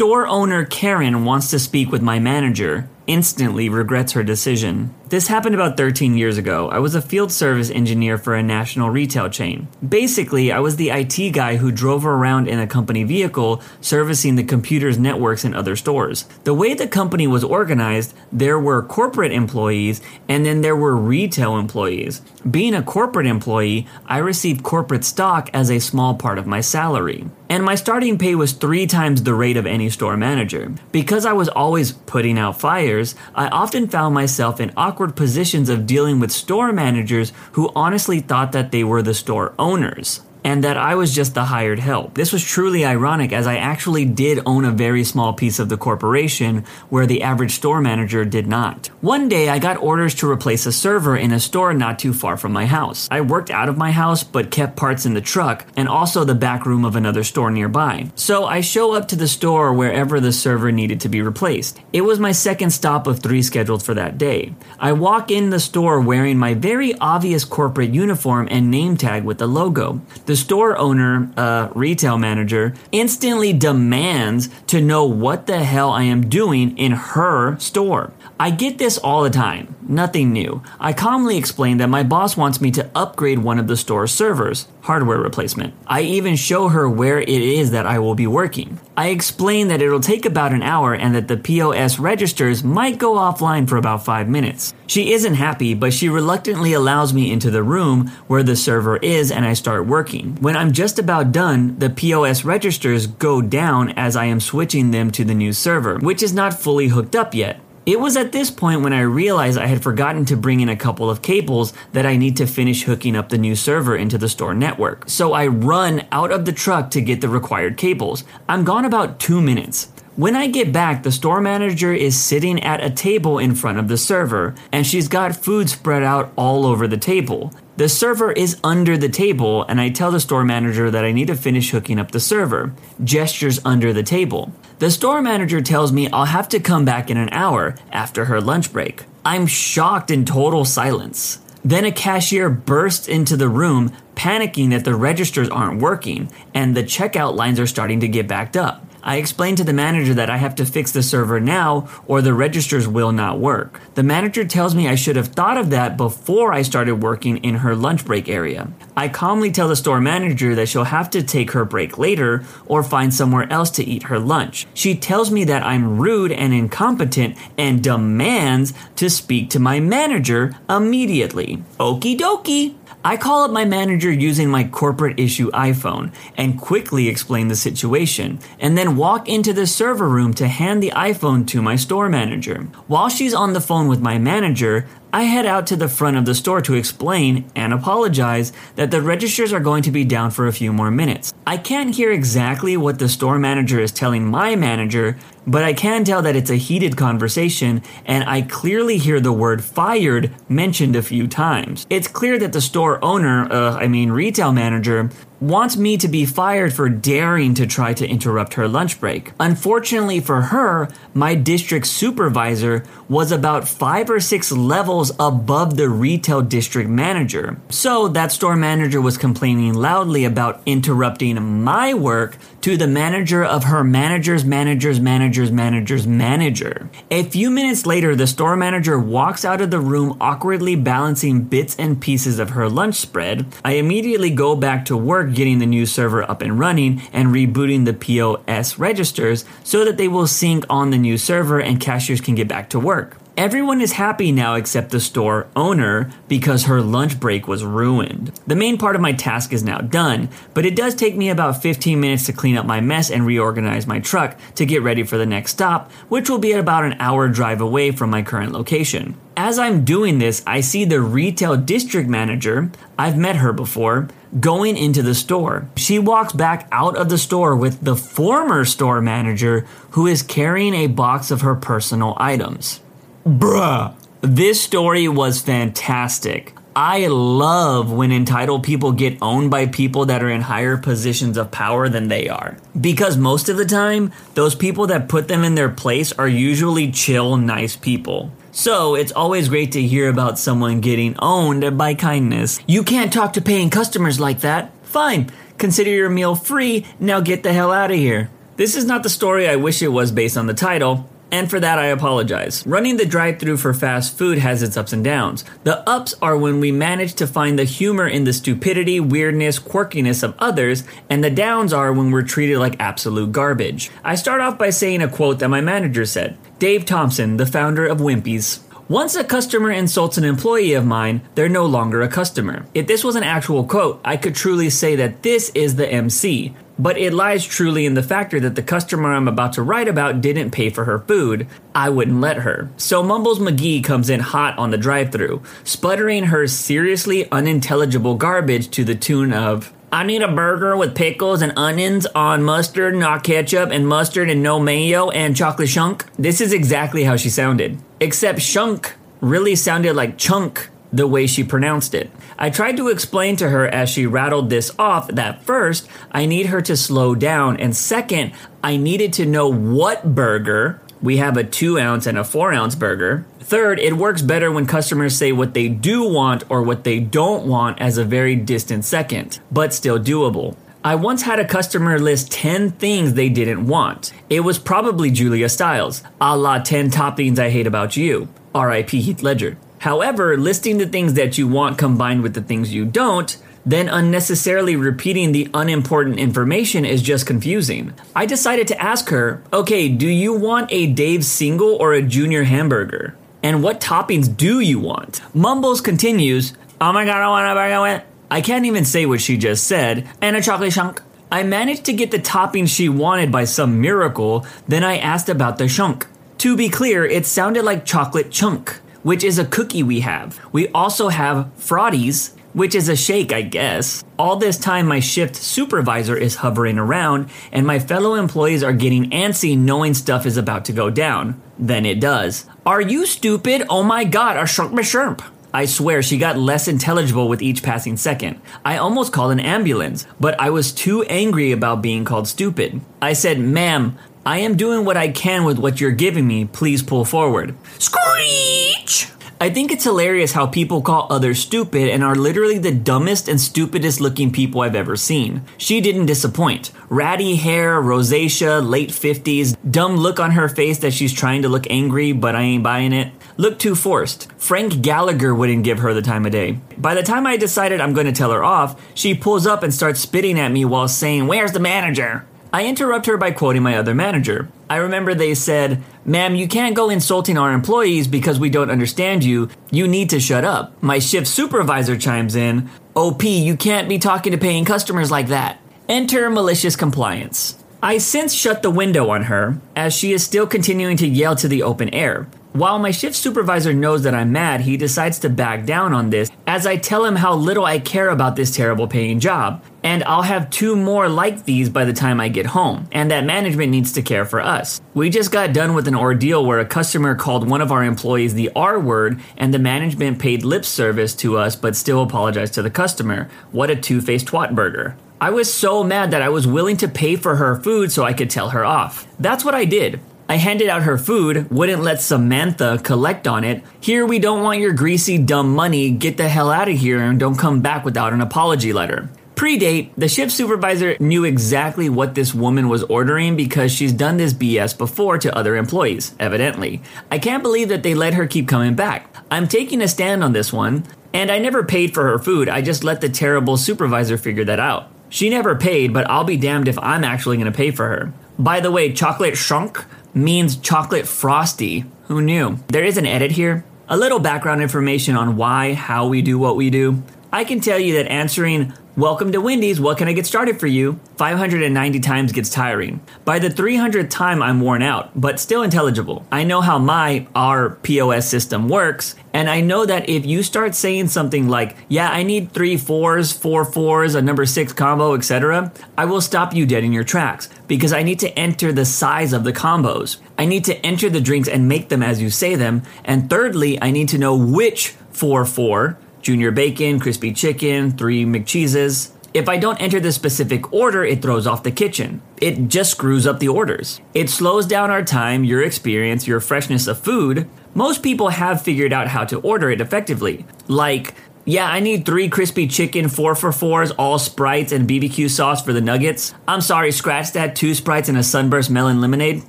Store owner Karen wants to speak with my manager, instantly regrets her decision. This happened about 13 years ago. I was a field service engineer for a national retail chain. Basically, I was the IT guy who drove around in a company vehicle servicing the computers, networks, and other stores. The way the company was organized, there were corporate employees and then there were retail employees. Being a corporate employee, I received corporate stock as a small part of my salary. And my starting pay was three times the rate of any store manager. Because I was always putting out fires, I often found myself in awkward awkward positions of dealing with store managers who honestly thought that they were the store owners and that I was just the hired help. This was truly ironic as I actually did own a very small piece of the corporation where the average store manager did not. One day I got orders to replace a server in a store not too far from my house. I worked out of my house but kept parts in the truck and also the back room of another store nearby. So I show up to the store wherever the server needed to be replaced. It was my second stop of three scheduled for that day. I walk in the store wearing my very obvious corporate uniform and name tag with the logo. The store owner, uh, retail manager, instantly demands to know what the hell I am doing in her store. I get this all the time, nothing new. I calmly explain that my boss wants me to upgrade one of the store's servers, hardware replacement. I even show her where it is that I will be working. I explain that it'll take about an hour and that the POS registers might go offline for about five minutes. She isn't happy, but she reluctantly allows me into the room where the server is and I start working. When I'm just about done, the POS registers go down as I am switching them to the new server, which is not fully hooked up yet. It was at this point when I realized I had forgotten to bring in a couple of cables that I need to finish hooking up the new server into the store network. So I run out of the truck to get the required cables. I'm gone about two minutes. When I get back, the store manager is sitting at a table in front of the server, and she's got food spread out all over the table. The server is under the table, and I tell the store manager that I need to finish hooking up the server. Gestures under the table. The store manager tells me I'll have to come back in an hour after her lunch break. I'm shocked in total silence. Then a cashier bursts into the room, panicking that the registers aren't working and the checkout lines are starting to get backed up. I explained to the manager that I have to fix the server now or the registers will not work. The manager tells me I should have thought of that before I started working in her lunch break area. I calmly tell the store manager that she'll have to take her break later or find somewhere else to eat her lunch. She tells me that I'm rude and incompetent and demands to speak to my manager immediately. Okie dokie. I call up my manager using my corporate issue iPhone and quickly explain the situation, and then walk into the server room to hand the iPhone to my store manager. While she's on the phone with my manager, I head out to the front of the store to explain and apologize that the registers are going to be down for a few more minutes. I can't hear exactly what the store manager is telling my manager, but I can tell that it's a heated conversation and I clearly hear the word fired mentioned a few times. It's clear that the store owner, uh, I mean retail manager, wants me to be fired for daring to try to interrupt her lunch break. Unfortunately for her, my district supervisor was about five or six levels above the retail district manager. So that store manager was complaining loudly about interrupting my work to the manager of her manager's manager's manager's manager's manager. A few minutes later, the store manager walks out of the room awkwardly balancing bits and pieces of her lunch spread. I immediately go back to work getting the new server up and running and rebooting the POS registers so that they will sync on the new server and cashiers can get back to work. Everyone is happy now except the store owner because her lunch break was ruined. The main part of my task is now done, but it does take me about 15 minutes to clean up my mess and reorganize my truck to get ready for the next stop, which will be at about an hour drive away from my current location. As I'm doing this, I see the retail district manager, I've met her before, going into the store. She walks back out of the store with the former store manager who is carrying a box of her personal items. Bruh. This story was fantastic. I love when entitled people get owned by people that are in higher positions of power than they are. Because most of the time, those people that put them in their place are usually chill, nice people. So it's always great to hear about someone getting owned by kindness. You can't talk to paying customers like that. Fine, consider your meal free, now get the hell out of here. This is not the story I wish it was based on the title, and for that I apologize. Running the drive through for fast food has its ups and downs. The ups are when we manage to find the humor in the stupidity, weirdness, quirkiness of others, and the downs are when we're treated like absolute garbage. I start off by saying a quote that my manager said Dave Thompson, the founder of Wimpy's. Once a customer insults an employee of mine, they're no longer a customer. If this was an actual quote, I could truly say that this is the MC. But it lies truly in the factor that the customer I'm about to write about didn't pay for her food. I wouldn't let her. So Mumbles McGee comes in hot on the drive through, sputtering her seriously unintelligible garbage to the tune of, I need a burger with pickles and onions on mustard, not ketchup, and mustard and no mayo and chocolate shunk. This is exactly how she sounded. Except shunk really sounded like chunk the way she pronounced it. I tried to explain to her as she rattled this off that first, I need her to slow down, and second, I needed to know what burger. We have a two ounce and a four ounce burger. Third, it works better when customers say what they do want or what they don't want as a very distant second, but still doable. I once had a customer list 10 things they didn't want. It was probably Julia Stiles, a la 10 top things I hate about you. RIP Heath Ledger. However, listing the things that you want combined with the things you don't, then unnecessarily repeating the unimportant information is just confusing. I decided to ask her, okay, do you want a Dave single or a junior hamburger? And what toppings do you want? Mumbles continues, oh my god, I want a burger. I can't even say what she just said, and a chocolate chunk. I managed to get the topping she wanted by some miracle, then I asked about the chunk. To be clear, it sounded like chocolate chunk which is a cookie we have. We also have Frosties, which is a shake, I guess. All this time, my shift supervisor is hovering around, and my fellow employees are getting antsy knowing stuff is about to go down. Then it does. Are you stupid? Oh my god, a shrimp shrimp. I swear she got less intelligible with each passing second. I almost called an ambulance, but I was too angry about being called stupid. I said, Ma'am, I am doing what I can with what you're giving me. Please pull forward. Screech! I think it's hilarious how people call others stupid and are literally the dumbest and stupidest looking people I've ever seen. She didn't disappoint. Ratty hair, rosacea, late 50s, dumb look on her face that she's trying to look angry, but I ain't buying it. Look too forced. Frank Gallagher wouldn't give her the time of day. By the time I decided I'm going to tell her off, she pulls up and starts spitting at me while saying, Where's the manager? I interrupt her by quoting my other manager. I remember they said, Ma'am, you can't go insulting our employees because we don't understand you. You need to shut up. My shift supervisor chimes in, OP, you can't be talking to paying customers like that. Enter malicious compliance. I since shut the window on her, as she is still continuing to yell to the open air. While my shift supervisor knows that I'm mad, he decides to back down on this as I tell him how little I care about this terrible paying job. And I'll have two more like these by the time I get home, and that management needs to care for us. We just got done with an ordeal where a customer called one of our employees the R word, and the management paid lip service to us but still apologized to the customer. What a two faced twat burger. I was so mad that I was willing to pay for her food so I could tell her off. That's what I did. I handed out her food, wouldn't let Samantha collect on it. Here, we don't want your greasy, dumb money. Get the hell out of here and don't come back without an apology letter. Pre-date, the shift supervisor knew exactly what this woman was ordering because she's done this BS before to other employees, evidently. I can't believe that they let her keep coming back. I'm taking a stand on this one, and I never paid for her food, I just let the terrible supervisor figure that out. She never paid, but I'll be damned if I'm actually gonna pay for her. By the way, chocolate shunk means chocolate frosty. Who knew? There is an edit here. A little background information on why, how we do what we do. I can tell you that answering Welcome to Wendy's. What can I get started for you? 590 times gets tiring. By the 300th time, I'm worn out, but still intelligible. I know how my, our POS system works, and I know that if you start saying something like, yeah, I need three fours, four fours, a number six combo, etc., I will stop you dead in your tracks because I need to enter the size of the combos. I need to enter the drinks and make them as you say them. And thirdly, I need to know which 4 4 junior bacon, crispy chicken, three McCheeses. If I don't enter the specific order, it throws off the kitchen. It just screws up the orders. It slows down our time, your experience, your freshness of food. Most people have figured out how to order it effectively. Like, Yeah, I need three crispy chicken, four for fours, all sprites, and BBQ sauce for the nuggets. I'm sorry, scratch that, two sprites and a sunburst melon lemonade.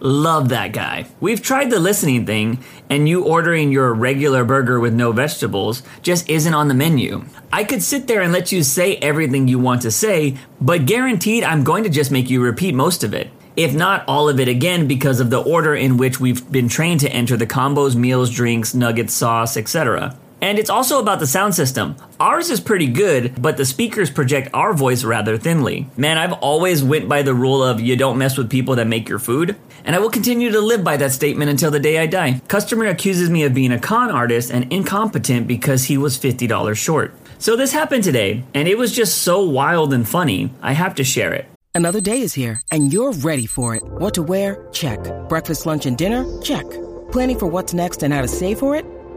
Love that guy. We've tried the listening thing, and you ordering your regular burger with no vegetables just isn't on the menu. I could sit there and let you say everything you want to say, but guaranteed I'm going to just make you repeat most of it if not all of it again because of the order in which we've been trained to enter the combos, meals, drinks, nuggets, sauce, etc. And it's also about the sound system. Ours is pretty good, but the speakers project our voice rather thinly. Man, I've always went by the rule of you don't mess with people that make your food, and I will continue to live by that statement until the day I die. Customer accuses me of being a con artist and incompetent because he was $50 short. So this happened today, and it was just so wild and funny, I have to share it. Another day is here, and you're ready for it. What to wear? Check. Breakfast, lunch, and dinner? Check. Planning for what's next and how to save for it?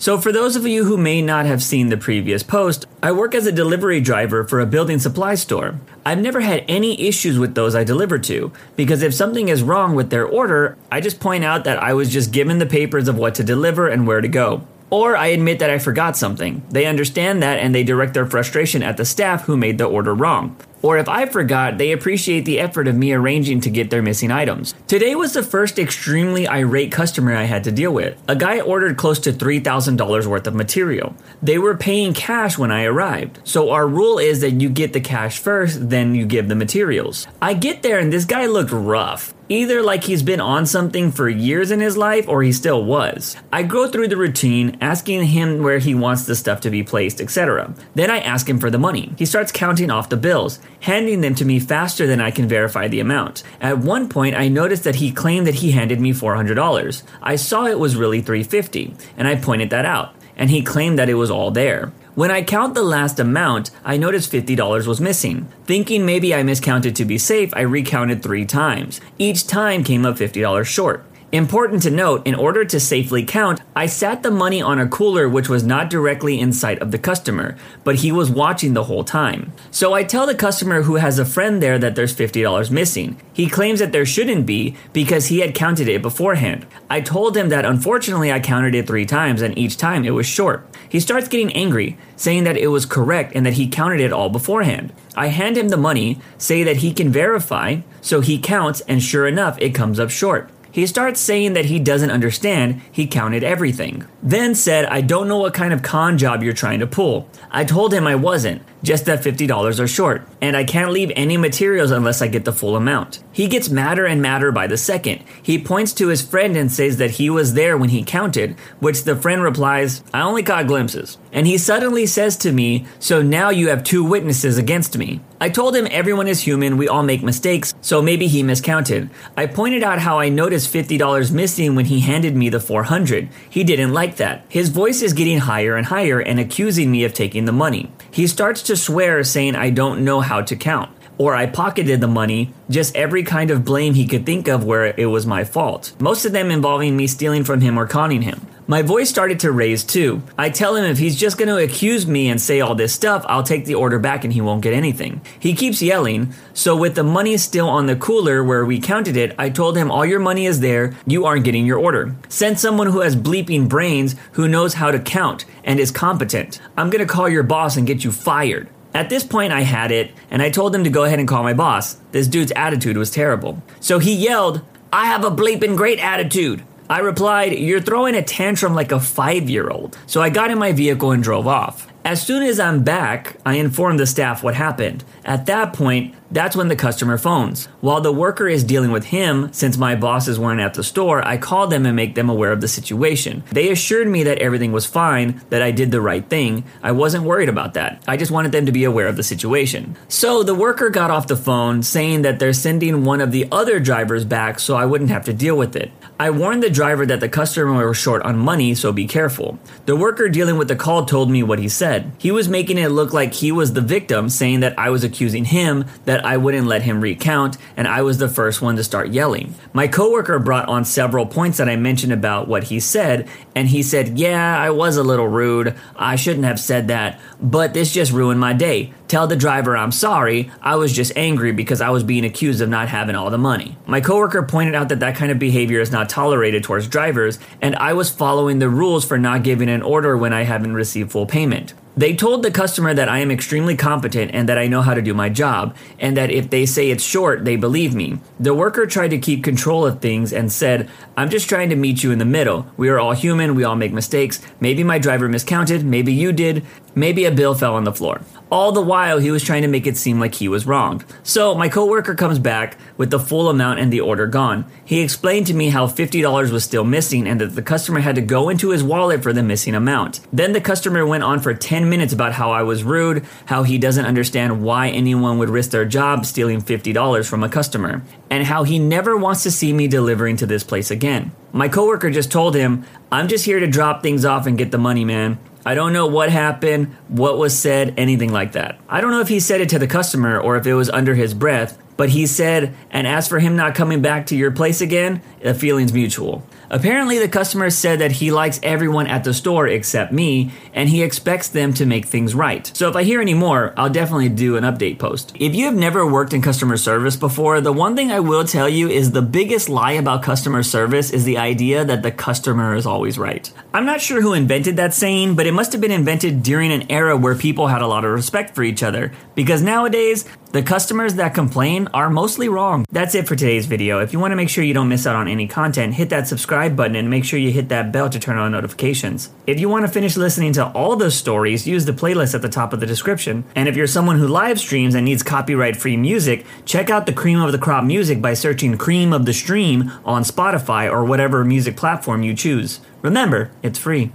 So, for those of you who may not have seen the previous post, I work as a delivery driver for a building supply store. I've never had any issues with those I deliver to, because if something is wrong with their order, I just point out that I was just given the papers of what to deliver and where to go. Or I admit that I forgot something. They understand that and they direct their frustration at the staff who made the order wrong. Or if I forgot, they appreciate the effort of me arranging to get their missing items. Today was the first extremely irate customer I had to deal with. A guy ordered close to $3,000 worth of material. They were paying cash when I arrived. So our rule is that you get the cash first, then you give the materials. I get there and this guy looked rough. Either like he's been on something for years in his life or he still was. I go through the routine, asking him where he wants the stuff to be placed, etc. Then I ask him for the money. He starts counting off the bills, handing them to me faster than I can verify the amount. At one point, I noticed that he claimed that he handed me $400. I saw it was really 350, and I pointed that out, and he claimed that it was all there. When I count the last amount, I noticed $50 was missing. Thinking maybe I miscounted to be safe, I recounted three times. Each time came up $50 short. Important to note, in order to safely count, I sat the money on a cooler which was not directly in sight of the customer, but he was watching the whole time. So I tell the customer who has a friend there that there's $50 missing. He claims that there shouldn't be because he had counted it beforehand. I told him that unfortunately I counted it three times and each time it was short. He starts getting angry, saying that it was correct and that he counted it all beforehand. I hand him the money, say that he can verify, so he counts, and sure enough, it comes up short. He starts saying that he doesn't understand, he counted everything. Then said, I don't know what kind of con job you're trying to pull. I told him I wasn't, just that $50 are short, and I can't leave any materials unless I get the full amount. He gets madder and madder by the second. He points to his friend and says that he was there when he counted, which the friend replies, I only caught glimpses. And he suddenly says to me, So now you have two witnesses against me. I told him everyone is human, we all make mistakes, so maybe he miscounted. I pointed out how I noticed $50 missing when he handed me the 400. He didn't like that. His voice is getting higher and higher and accusing me of taking the money. He starts to swear saying I don't know how to count or I pocketed the money, just every kind of blame he could think of where it was my fault. Most of them involving me stealing from him or conning him. My voice started to raise too. I tell him if he's just going to accuse me and say all this stuff, I'll take the order back and he won't get anything. He keeps yelling, so with the money still on the cooler where we counted it, I told him all your money is there, you aren't getting your order. Send someone who has bleeping brains who knows how to count and is competent. I'm going to call your boss and get you fired. At this point, I had it, and I told him to go ahead and call my boss. This dude's attitude was terrible. So he yelled, I have a bleeping great attitude. I replied, You're throwing a tantrum like a five year old. So I got in my vehicle and drove off. As soon as I'm back, I inform the staff what happened. At that point, that's when the customer phones. While the worker is dealing with him, since my bosses weren't at the store, I call them and make them aware of the situation. They assured me that everything was fine, that I did the right thing. I wasn't worried about that. I just wanted them to be aware of the situation. So the worker got off the phone saying that they're sending one of the other drivers back so I wouldn't have to deal with it. I warned the driver that the customer was short on money, so be careful. The worker dealing with the call told me what he said. He was making it look like he was the victim, saying that I was accusing him, that I wouldn't let him recount, and I was the first one to start yelling. My coworker brought on several points that I mentioned about what he said, and he said, Yeah, I was a little rude. I shouldn't have said that, but this just ruined my day. Tell the driver I'm sorry. I was just angry because I was being accused of not having all the money. My coworker pointed out that that kind of behavior is not tolerated towards drivers, and I was following the rules for not giving an order when I haven't received full payment. They told the customer that I am extremely competent and that I know how to do my job, and that if they say it's short, they believe me. The worker tried to keep control of things and said, I'm just trying to meet you in the middle. We are all human, we all make mistakes. Maybe my driver miscounted, maybe you did, maybe a bill fell on the floor. All the while, he was trying to make it seem like he was wronged. So, my coworker comes back with the full amount and the order gone. He explained to me how $50 was still missing and that the customer had to go into his wallet for the missing amount. Then the customer went on for 10 minutes about how I was rude, how he doesn't understand why anyone would risk their job stealing $50 from a customer, and how he never wants to see me delivering to this place again. My coworker just told him, I'm just here to drop things off and get the money, man. I don't know what happened, what was said, anything like that. I don't know if he said it to the customer or if it was under his breath, but he said, and as for him not coming back to your place again, the feeling's mutual. Apparently, the customer said that he likes everyone at the store except me, and he expects them to make things right. So if I hear any more, I'll definitely do an update post. If you have never worked in customer service before, the one thing I will tell you is the biggest lie about customer service is the idea that the customer is always right. I'm not sure who invented that saying, but it must have been invented during an era where people had a lot of respect for each other, because nowadays, the customers that complain are mostly wrong. That's it for today's video. If you want to make sure you don't miss out on any content, hit that subscribe button and make sure you hit that bell to turn on notifications. If you want to finish listening to all those stories, use the playlist at the top of the description. And if you're someone who live streams and needs copyright free music, check out the Cream of the Crop music by searching Cream of the Stream on Spotify or whatever music platform you choose. Remember, it's free.